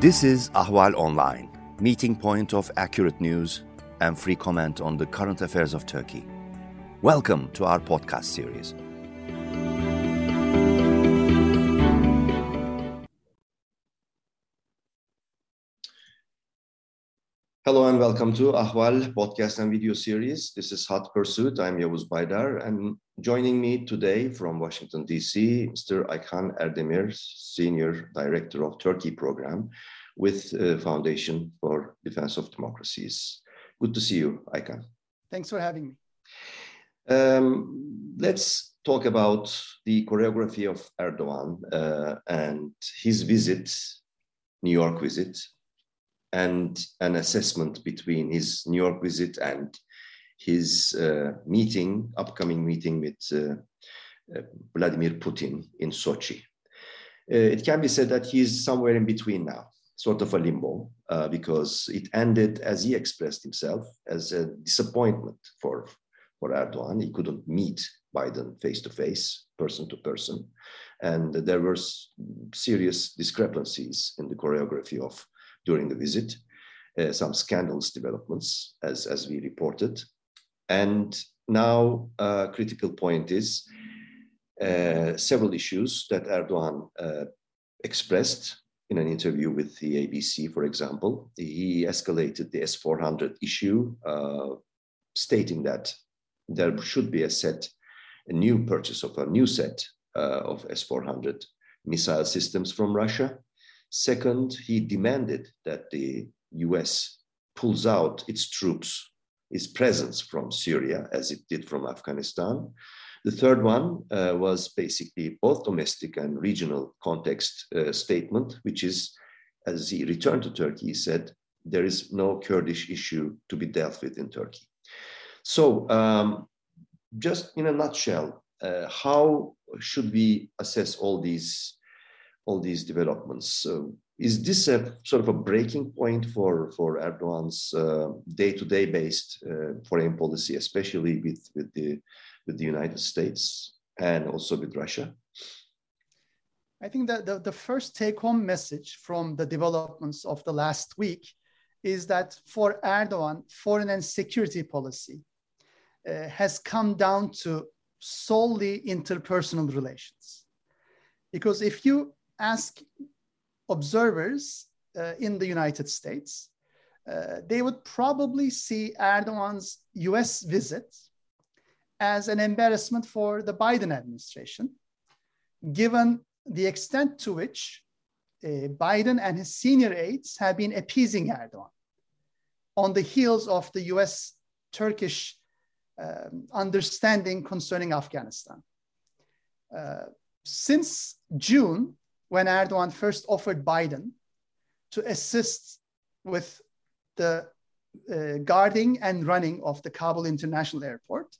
This is Ahval Online, meeting point of accurate news and free comment on the current affairs of Turkey. Welcome to our podcast series. Hello and welcome to Ahval podcast and video series. This is Hot Pursuit. I'm Yavuz Baydar and joining me today from Washington, D.C., Mr. Aykan Erdemir, Senior Director of Turkey Program with uh, Foundation for Defense of Democracies. Good to see you, Aykan. Thanks for having me. Um, let's talk about the choreography of Erdogan uh, and his visit, New York visit, and an assessment between his New York visit and his uh, meeting, upcoming meeting with uh, uh, Vladimir Putin in Sochi. Uh, it can be said that he's somewhere in between now, sort of a limbo, uh, because it ended, as he expressed himself, as a disappointment for, for Erdogan. He couldn't meet Biden face to face, person to person. And there were serious discrepancies in the choreography of during the visit, uh, some scandalous developments, as, as we reported. And now, a uh, critical point is uh, several issues that Erdogan uh, expressed in an interview with the ABC, for example. He escalated the S 400 issue, uh, stating that there should be a set, a new purchase of a new set uh, of S 400 missile systems from Russia Second, he demanded that the US pulls out its troops, its presence from Syria, as it did from Afghanistan. The third one uh, was basically both domestic and regional context uh, statement, which is, as he returned to Turkey, he said, there is no Kurdish issue to be dealt with in Turkey. So, um, just in a nutshell, uh, how should we assess all these all these developments. So is this a sort of a breaking point for, for Erdogan's uh, day-to-day based uh, foreign policy, especially with, with, the, with the United States and also with Russia? I think that the, the first take-home message from the developments of the last week is that for Erdogan, foreign and security policy uh, has come down to solely interpersonal relations. Because if you ask observers uh, in the United States, uh, they would probably see Erdogan's US visit as an embarrassment for the Biden administration, given the extent to which uh, Biden and his senior aides have been appeasing Erdogan on the heels of the US Turkish um, understanding concerning Afghanistan. Uh, since June, when Erdogan first offered Biden to assist with the uh, guarding and running of the Kabul International Airport,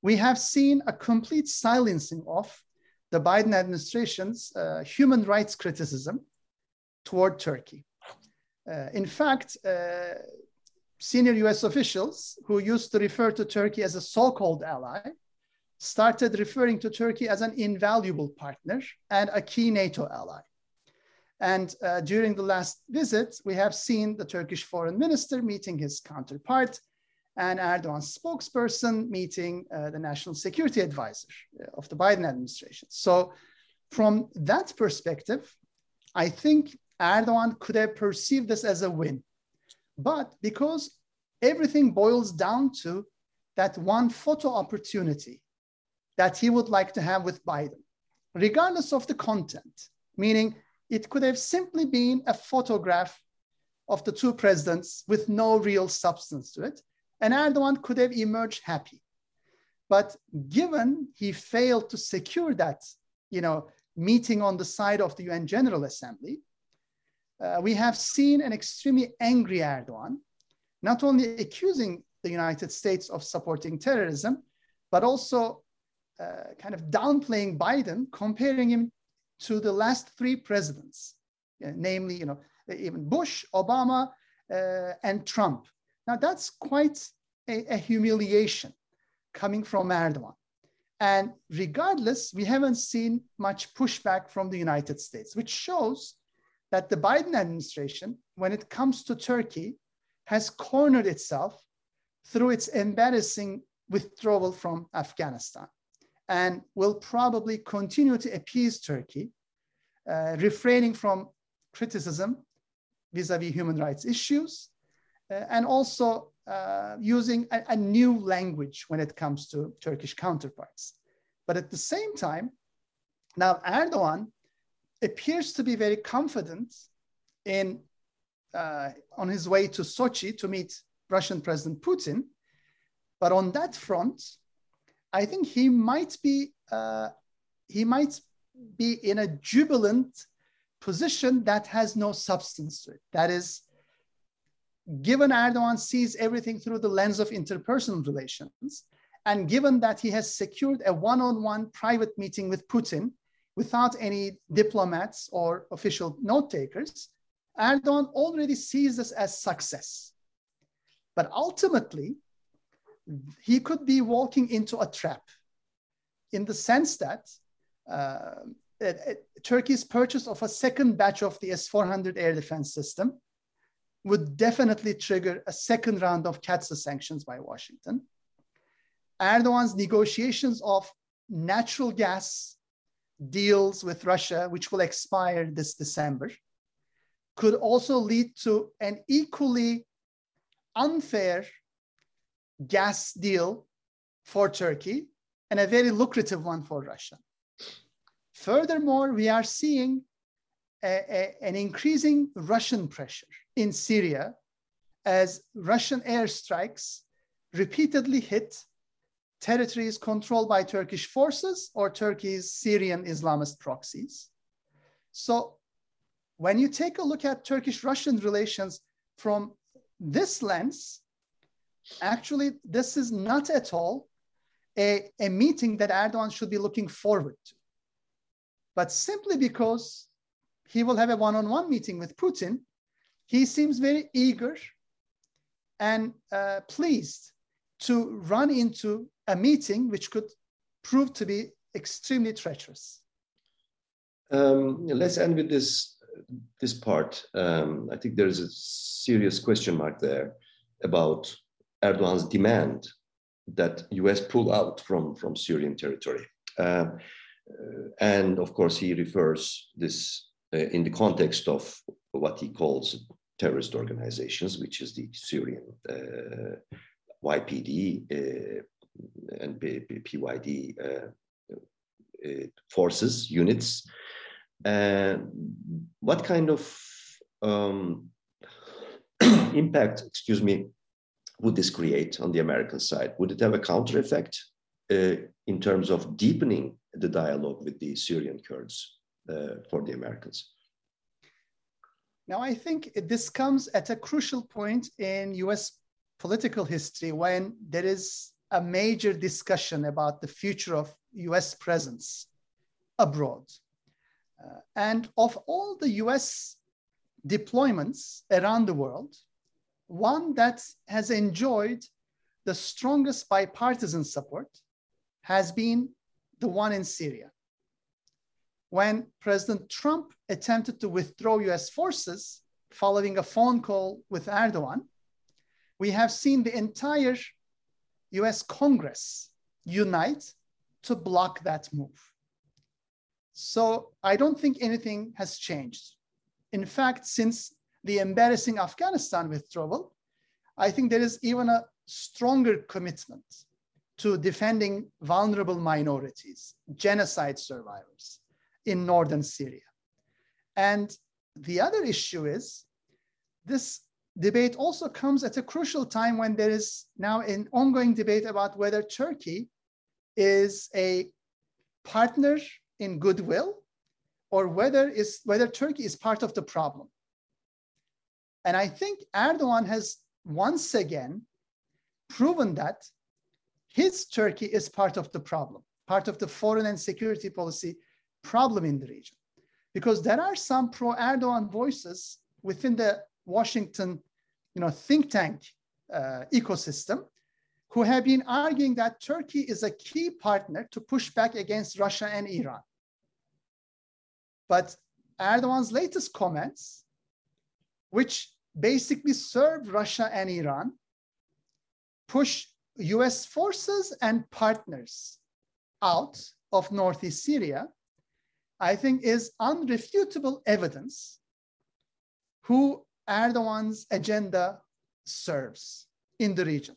we have seen a complete silencing of the Biden administration's uh, human rights criticism toward Turkey. Uh, in fact, uh, senior US officials who used to refer to Turkey as a so called ally started referring to Turkey as an invaluable partner and a key NATO ally. And uh, during the last visit, we have seen the Turkish foreign minister meeting his counterpart and Erdogan's spokesperson meeting uh, the national security advisor uh, of the Biden administration. So, from that perspective, I think Erdogan could have perceived this as a win. But because everything boils down to that one photo opportunity that he would like to have with Biden, regardless of the content, meaning it could have simply been a photograph of the two presidents with no real substance to it, and Erdogan could have emerged happy. But given he failed to secure that, you know, meeting on the side of the UN General Assembly, uh, we have seen an extremely angry Erdogan, not only accusing the United States of supporting terrorism, but also uh, kind of downplaying Biden, comparing him to the last three presidents, uh, namely, you know, even Bush, Obama, uh, and Trump. Now that's quite a, a, humiliation coming from Erdogan. And regardless, we haven't seen much pushback from the United States, which shows that the Biden administration, when it comes to Turkey, has cornered itself through its embarrassing withdrawal from Afghanistan and will probably continue to appease Turkey, uh, refraining from criticism vis-a-vis human rights issues, uh, and also uh, using a, a, new language when it comes to Turkish counterparts. But at the same time, now Erdogan appears to be very confident in uh, on his way to Sochi to meet Russian President Putin. But on that front, I think he might be uh, he might be in a jubilant position that has no substance to it. That is, given Erdogan sees everything through the lens of interpersonal relations, and given that he has secured a one-on-one private meeting with Putin without any diplomats or official note takers, Erdogan already sees this as success. But ultimately, he could be walking into a trap in the sense that uh, Turkey's purchase of a second batch of the S-400 air defense system would definitely trigger a second round of CAATSA sanctions by Washington. Erdogan's negotiations of natural gas deals with Russia, which will expire this December, could also lead to an equally unfair gas deal for Turkey and a very lucrative one for Russia. Furthermore, we are seeing a, a, an increasing Russian pressure in Syria as Russian airstrikes repeatedly hit territories controlled by Turkish forces or Turkey's Syrian Islamist proxies. So when you take a look at Turkish-Russian relations from this lens, actually, this is not at all a, a meeting that Erdogan should be looking forward to. But simply because he will have a one-on-one meeting with Putin, he seems very eager and uh, pleased to run into a meeting which could prove to be extremely treacherous. Um, let's end with this this part. Um, I think there is a serious question mark there about Erdogan's demand that U.S. pull out from from Syrian territory, uh, and of course he refers this uh, in the context of what he calls terrorist organizations, which is the Syrian uh, YPG uh, and PYD uh, uh, forces, units. what kind of um, impact, excuse me, would this create on the American side? Would it have a counter effect uh, in terms of deepening the dialogue with the Syrian Kurds uh, for the Americans? Now, I think this comes at a crucial point in US political history when there is a major discussion about the future of US presence abroad. Uh, and of all the US deployments around the world, one that has enjoyed the strongest bipartisan support has been the one in Syria. When President Trump attempted to withdraw US forces following a phone call with Erdogan, we have seen the entire US Congress unite to block that move. So I don't think anything has changed. In fact, since the embarrassing Afghanistan withdrawal, I think there is even a stronger commitment to defending vulnerable minorities, genocide survivors in northern Syria. And the other issue is this debate also comes at a crucial time when there is now an ongoing debate about whether Turkey is a partner in goodwill or whether, is, whether Turkey is part of the problem. And I think Erdogan has once again proven that his Turkey is part of the problem, part of the foreign and security policy problem in the region. Because there are some pro Erdogan voices within the Washington you know, think tank uh, ecosystem who have been arguing that Turkey is a key partner to push back against Russia and Iran. But Erdogan's latest comments, which basically serve Russia and Iran, push US forces and partners out of Northeast Syria, I think is unrefutable evidence who Erdogan's agenda serves in the region.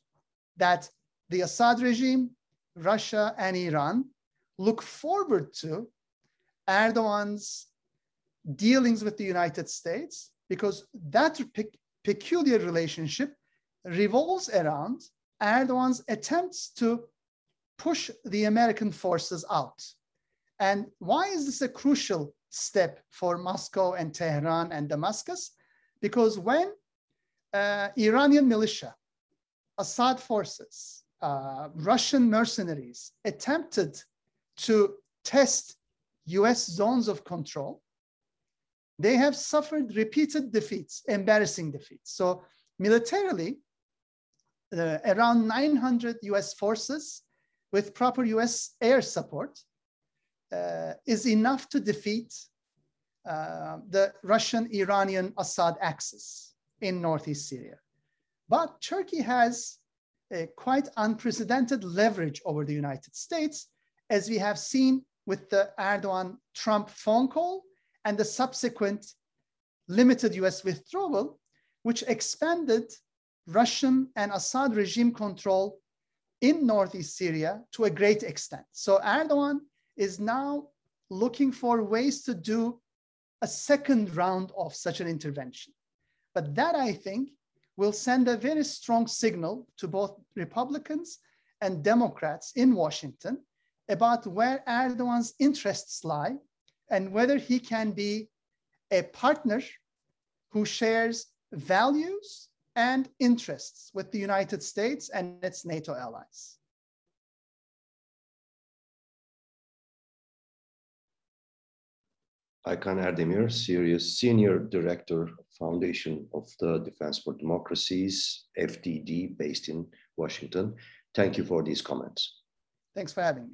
That the Assad regime, Russia, and Iran look forward to Erdogan's dealings with the United States because that pe- peculiar relationship revolves around Erdogan's attempts to push the American forces out. And why is this a crucial step for Moscow and Tehran and Damascus? Because when uh, Iranian militia, Assad forces, uh, Russian mercenaries attempted to test US zones of control, they have suffered repeated defeats, embarrassing defeats. So militarily, uh, around 900 US forces with proper US air support uh, is enough to defeat uh, the Russian Iranian Assad axis in Northeast Syria. But Turkey has a quite unprecedented leverage over the United States, as we have seen with the Erdogan Trump phone call and the subsequent limited US withdrawal, which expanded Russian and Assad regime control in Northeast Syria to a great extent. So Erdogan is now looking for ways to do a second round of such an intervention. But that, I think, will send a very strong signal to both Republicans and Democrats in Washington about where Erdogan's interests lie and whether he can be a partner who shares values and interests with the United States and its NATO allies. Aykan Erdemir, Syria's Senior Director Foundation of the Defense for Democracies, FDD, based in Washington. Thank you for these comments. Thanks for having me.